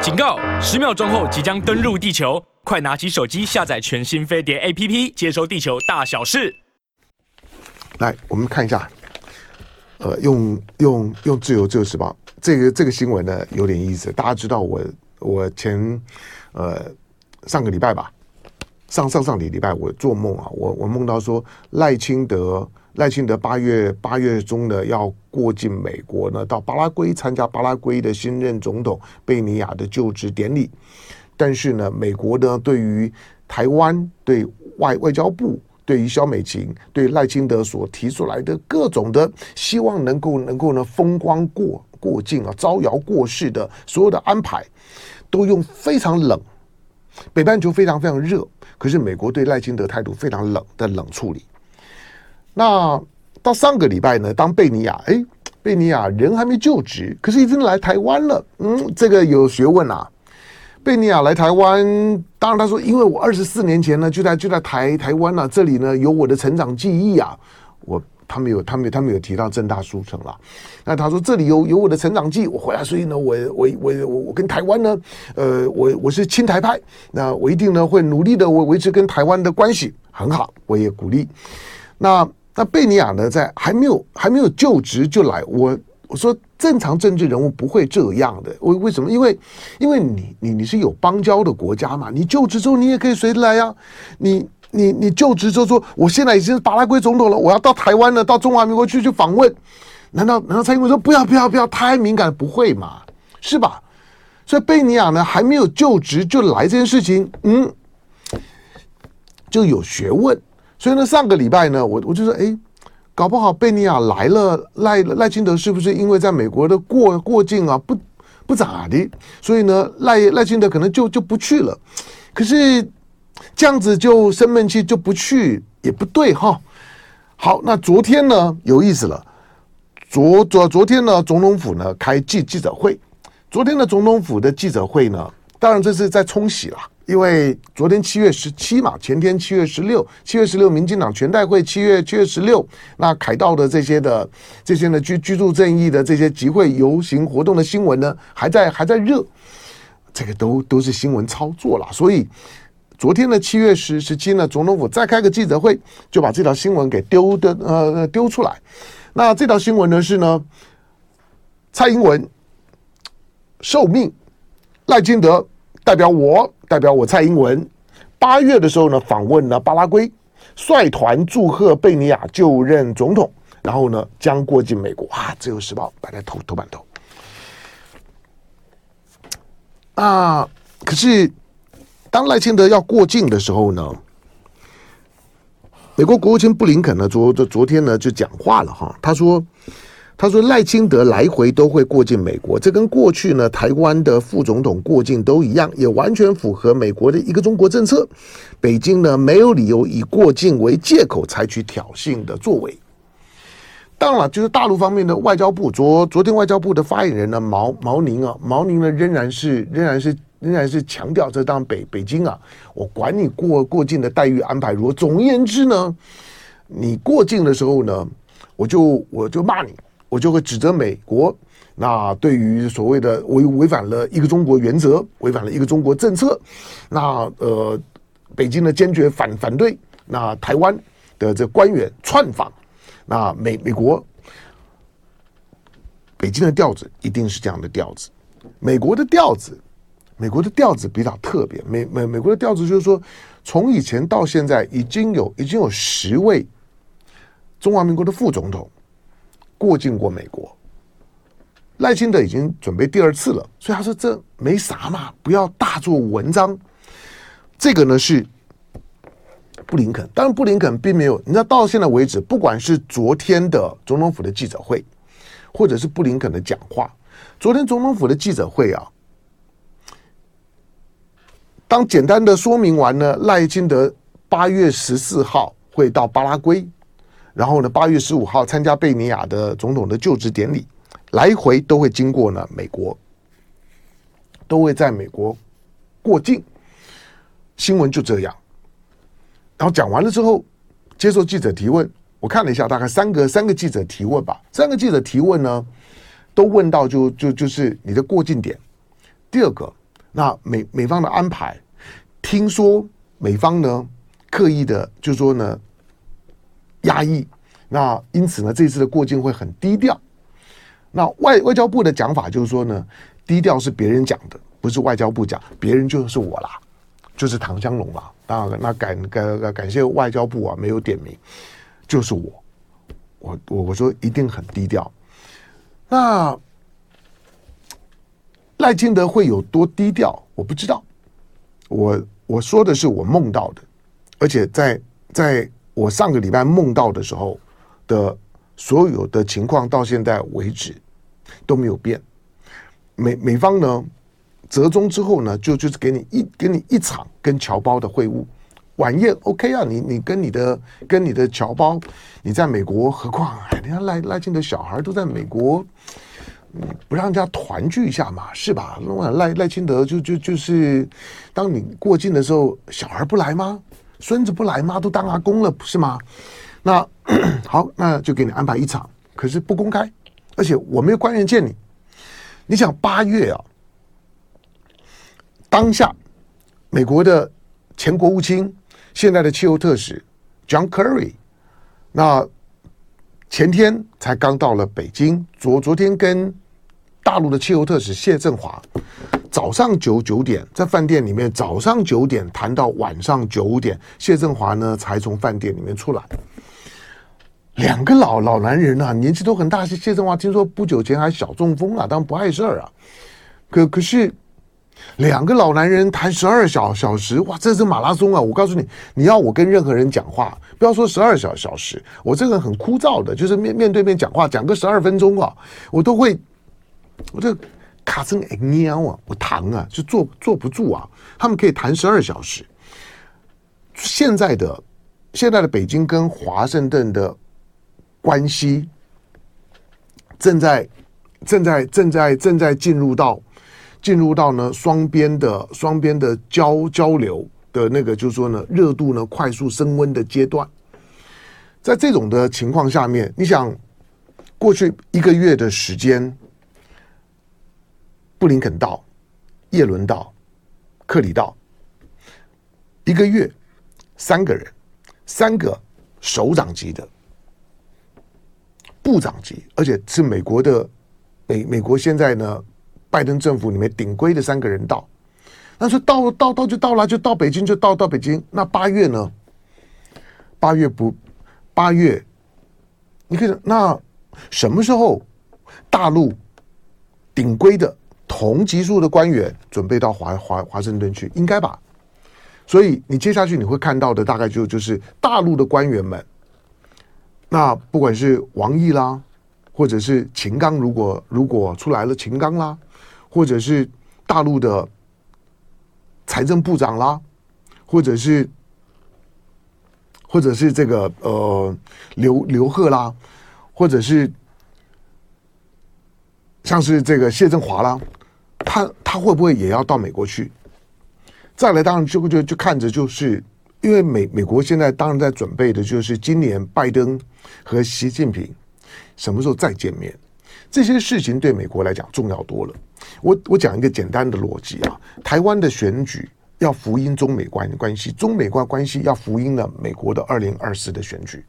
警告！十秒钟后即将登陆地球，快拿起手机下载全新飞碟 APP，接收地球大小事。来，我们看一下，呃，用用用自由自由时报这个这个新闻呢有点意思。大家知道我我前呃上个礼拜吧，上上上礼礼拜我做梦啊，我我梦到说赖清德。赖清德八月八月中呢要过境美国呢，到巴拉圭参加巴拉圭的新任总统贝尼亚的就职典礼。但是呢，美国呢对于台湾、对外外交部、对于萧美琴、对赖清德所提出来的各种的希望能够能够呢风光过过境啊，招摇过市的所有的安排，都用非常冷。北半球非常非常热，可是美国对赖清德态度非常冷的冷处理。那到上个礼拜呢，当贝尼亚哎，贝尼亚人还没就职，可是已经来台湾了。嗯，这个有学问啊。贝尼亚来台湾，当然他说，因为我二十四年前呢就在就在台台湾呢、这里呢有我的成长记忆啊。我他们有他们他们有提到政大书城了。那他说这里有有我的成长记，我回来，所以呢，我我我我我跟台湾呢，呃，我我是亲台派，那我一定呢会努力的维维持跟台湾的关系很好，我也鼓励。那。那贝尼亚呢，在还没有还没有就职就来，我我说正常政治人物不会这样的，为为什么？因为因为你你你是有邦交的国家嘛，你就职之后你也可以随时来呀、啊。你你你就职之后说，我现在已经是巴拉圭总统了，我要到台湾了，到中华民国去去访问，难道难道蔡英文说不要不要不要太敏感？不会嘛，是吧？所以贝尼亚呢还没有就职就来这件事情，嗯，就有学问。所以呢，上个礼拜呢，我我就说，哎，搞不好贝尼亚来了，赖赖清德是不是因为在美国的过过境啊，不不咋的，所以呢，赖赖清德可能就就不去了。可是这样子就生闷气就不去也不对哈。好，那昨天呢有意思了，昨昨昨天呢，总统府呢开记记者会，昨天的总统府的记者会呢，当然这是在冲洗了。因为昨天七月十七嘛，前天七月十六，七月十六民进党全代会，七月七月十六，那凯道的这些的这些呢居居住正义的这些集会游行活动的新闻呢，还在还在热，这个都都是新闻操作了。所以昨天的七月十十七呢，总统府再开个记者会，就把这条新闻给丢的呃丢出来。那这条新闻呢是呢，蔡英文受命，赖金德代表我。代表我蔡英文八月的时候呢，访问了巴拉圭，率团祝贺贝尼亚就任总统，然后呢将过境美国啊。自由时报摆在头头版头啊。可是当赖清德要过境的时候呢，美国国务卿布林肯呢昨昨天呢就讲话了哈，他说。他说赖清德来回都会过境美国，这跟过去呢台湾的副总统过境都一样，也完全符合美国的一个中国政策。北京呢没有理由以过境为借口采取挑衅的作为。当然了，就是大陆方面的外交部昨昨天外交部的发言人呢毛毛宁啊毛宁呢仍然是仍然是仍然是强调，这当北北京啊，我管你过过境的待遇安排如何。总而言之呢，你过境的时候呢，我就我就骂你。我就会指责美国，那对于所谓的违违反了一个中国原则，违反了一个中国政策，那呃，北京呢坚决反反对，那台湾的这官员窜访，那美美国，北京的调子一定是这样的调子，美国的调子，美国的调子比较特别，美美美国的调子就是说，从以前到现在已经有已经有十位中华民国的副总统。过境过美国，赖清德已经准备第二次了，所以他说这没啥嘛，不要大做文章。这个呢是布林肯，当然布林肯并没有，你知道到现在为止，不管是昨天的总统府的记者会，或者是布林肯的讲话，昨天总统府的记者会啊，当简单的说明完呢，赖清德八月十四号会到巴拉圭。然后呢，八月十五号参加贝尼亚的总统的就职典礼，来回都会经过呢美国，都会在美国过境。新闻就这样。然后讲完了之后，接受记者提问，我看了一下，大概三个三个记者提问吧。三个记者提问呢，都问到就就就是你的过境点。第二个，那美美方的安排，听说美方呢刻意的就说呢压抑，那因此呢这次的过境会很低调。那外外交部的讲法就是说呢，低调是别人讲的，不是外交部讲，别人就是我啦，就是唐湘龙啦。那那感感感谢外交部啊，没有点名，就是我，我我我说一定很低调。那。赖清德会有多低调？我不知道。我我说的是我梦到的，而且在在我上个礼拜梦到的时候的所有的情况，到现在为止都没有变。美美方呢，折中之后呢，就就是给你一给你一场跟侨胞的会晤晚宴，OK 啊？你你跟你的跟你的侨胞，你在美国，何况哎，人家赖赖清德小孩都在美国。不让人家团聚一下嘛，是吧？那赖赖清德就就就是，当你过境的时候，小孩不来吗？孙子不来吗？都当阿公了，不是吗？那 好，那就给你安排一场，可是不公开，而且我没有官员见你。你想八月啊，当下美国的前国务卿，现在的气候特使 John Kerry，那。前天才刚到了北京，昨昨天跟大陆的气候特使谢振华早上九九点在饭店里面，早上九点谈到晚上九点，谢振华呢才从饭店里面出来。两个老老男人啊，年纪都很大。谢谢振华听说不久前还小中风啊，当然不碍事儿啊。可可是。两个老男人谈十二小小时，哇，这是马拉松啊！我告诉你，你要我跟任何人讲话，不要说十二小小时，我这个人很枯燥的，就是面面对面讲话，讲个十二分钟啊，我都会，我这卡成哎喵啊，我躺啊，就坐坐不住啊。他们可以谈十二小时。现在的现在的北京跟华盛顿的关系正在正在正在正在进入到。进入到呢双边的双边的交交流的那个，就是说呢热度呢快速升温的阶段，在这种的情况下面，你想过去一个月的时间，布林肯到，叶伦到，克里到，一个月三个人，三个首长级的部长级，而且是美国的美美国现在呢。拜登政府里面顶规的三个人到，那说到到到就到了，就到北京就到到北京。那八月呢？八月不，八月，你看那什么时候大陆顶规的同级数的官员准备到华华华盛顿去？应该吧。所以你接下去你会看到的大概就就是大陆的官员们，那不管是王毅啦，或者是秦刚，如果如果出来了秦刚啦。或者是大陆的财政部长啦，或者是或者是这个呃刘刘鹤啦，或者是像是这个谢振华啦，他他会不会也要到美国去？再来，当然就就就看着，就是因为美美国现在当然在准备的就是今年拜登和习近平什么时候再见面，这些事情对美国来讲重要多了。我我讲一个简单的逻辑啊，台湾的选举要福音中美关关系，中美关关系要福音了美国的二零二四的选举，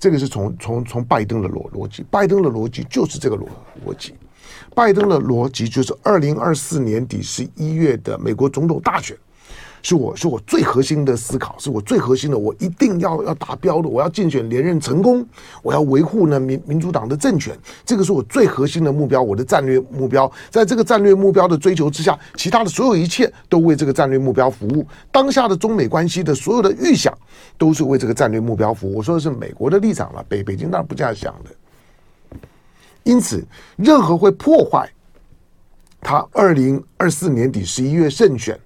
这个是从从从拜登的逻逻辑，拜登的逻辑就是这个逻逻辑，拜登的逻辑就是二零二四年底十一月的美国总统大选。是我是我最核心的思考，是我最核心的，我一定要要达标的，我要竞选连任成功，我要维护呢民民主党的政权，这个是我最核心的目标，我的战略目标，在这个战略目标的追求之下，其他的所有一切都为这个战略目标服务。当下的中美关系的所有的预想，都是为这个战略目标服务。我说的是美国的立场了，北北京当然不这样想的。因此，任何会破坏他二零二四年底十一月胜选。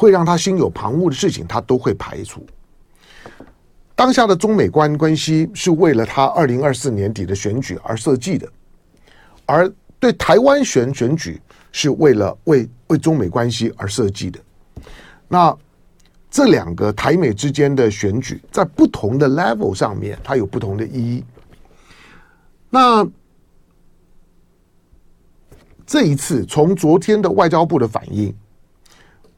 会让他心有旁骛的事情，他都会排除。当下的中美关关系是为了他二零二四年底的选举而设计的，而对台湾选选举是为了为为中美关系而设计的。那这两个台美之间的选举，在不同的 level 上面，它有不同的意义。那这一次，从昨天的外交部的反应。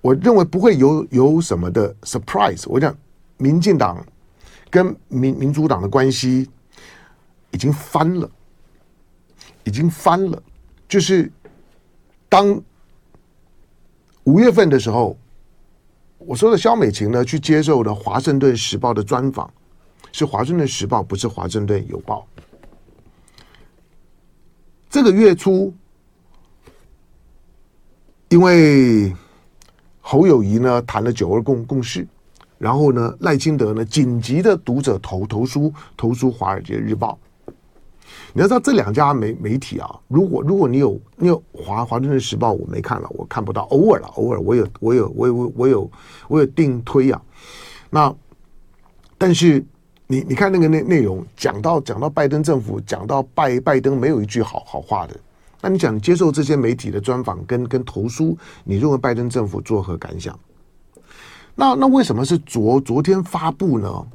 我认为不会有有什么的 surprise。我讲，民进党跟民民主党的关系已经翻了，已经翻了。就是当五月份的时候，我说的萧美琴呢去接受了《华盛顿时报》的专访，是《华盛顿时报》，不是《华盛顿邮报》。这个月初，因为侯友谊呢谈了九二共共识，然后呢赖清德呢紧急的读者投投书投书《华尔街日报》。你要知道这两家媒媒体啊，如果如果你有你有华华盛顿时报，我没看了，我看不到，偶尔了，偶尔我有我有我有我有我有我有订推啊。那但是。你你看那个内内容，讲到讲到拜登政府，讲到拜拜登没有一句好好话的。那你讲接受这些媒体的专访跟跟投书，你认为拜登政府作何感想？那那为什么是昨昨天发布呢？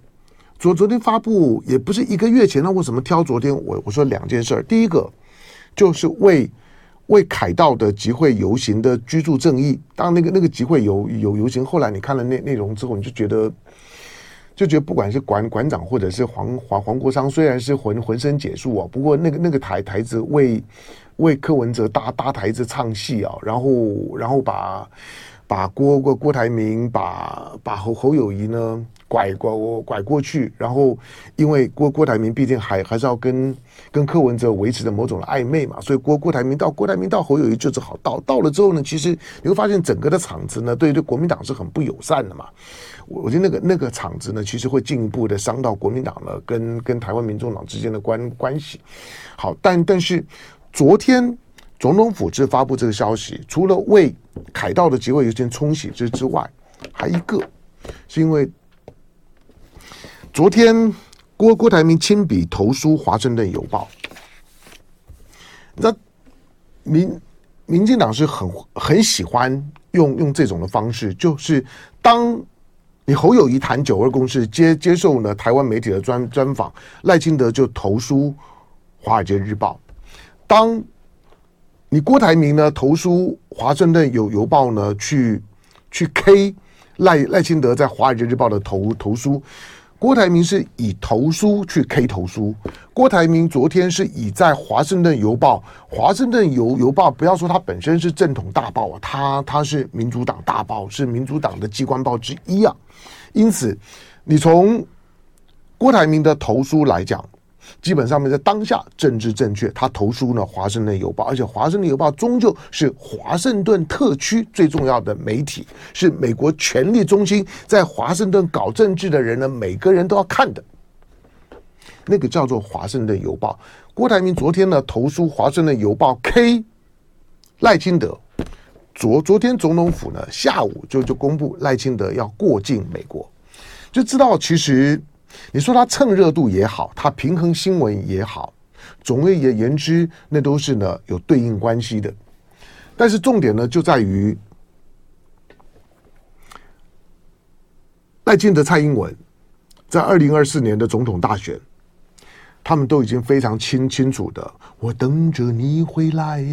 昨昨天发布也不是一个月前，那为什么挑昨天？我我说两件事儿，第一个就是为为凯道的集会游行的居住正义。当那个那个集会游游游行，后来你看了内内容之后，你就觉得。就觉得不管是馆馆长或者是黄黄黄国昌，虽然是浑浑身解数啊，不过那个那个台台子为为柯文哲搭搭台子唱戏啊，然后然后把把郭郭郭台铭把把侯侯友谊呢拐过拐过去，然后因为郭郭台铭毕竟还还是要跟跟柯文哲维持着某种的暧昧嘛，所以郭郭台铭到郭台铭到侯友谊就只好到到了之后呢，其实你会发现整个的场子呢，对对国民党是很不友善的嘛。我我觉得那个那个场子呢，其实会进一步的伤到国民党呢，跟跟台湾民众党之间的关关系。好，但但是昨天总统府是发布这个消息，除了为凯道的结尾有些冲洗之之外，还一个是因为昨天郭郭台铭亲笔投书《华盛顿邮报》，那民民进党是很很喜欢用用这种的方式，就是当。你侯友宜谈九二共识，接接受呢台湾媒体的专专访，赖清德就投书《华尔街日报》。当你郭台铭呢投书《华盛顿邮邮报》呢，去去 K 赖赖清德在《华尔街日报》的投投书。郭台铭是以投书去 K 投书。郭台铭昨天是以在《华盛顿邮报》，《华盛顿邮邮报》不要说它本身是正统大报啊，它它是民主党大报，是民主党的机关报之一啊。因此，你从郭台铭的投书来讲。基本上面在当下政治正确，他投书呢《华盛顿邮报》，而且《华盛顿邮报》终究是华盛顿特区最重要的媒体，是美国权力中心在华盛顿搞政治的人呢，每个人都要看的。那个叫做《华盛顿邮报》。郭台铭昨天呢投书《华盛顿邮报》K 赖清德，昨昨天总统府呢下午就就公布赖清德要过境美国，就知道其实。你说他蹭热度也好，他平衡新闻也好，总而言之，那都是呢有对应关系的。但是重点呢就在于赖清德、蔡英文在二零二四年的总统大选，他们都已经非常清清楚的，我等着你回来，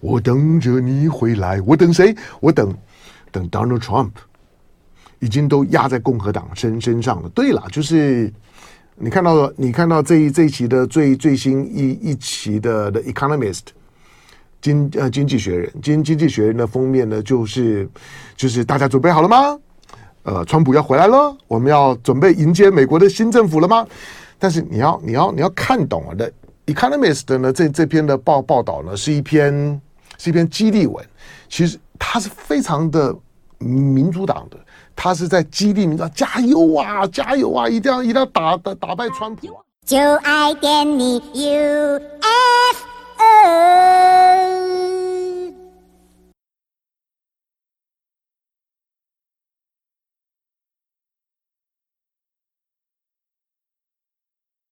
我等着你回来，我等谁？我等等 Donald Trump。已经都压在共和党身身上了。对了，就是你看到你看到这一这一期的最最新一一期的的《Economist》经呃经济学人经经济学人的封面呢，就是就是大家准备好了吗？呃，川普要回来了，我们要准备迎接美国的新政府了吗？但是你要你要你要看懂了的，《Economist》呢这这篇的报报道呢是一篇是一篇激励文，其实它是非常的民主党的。他是在激励民众加油啊，加油啊！一定要一定要打打打败川普！就爱点你 UFO。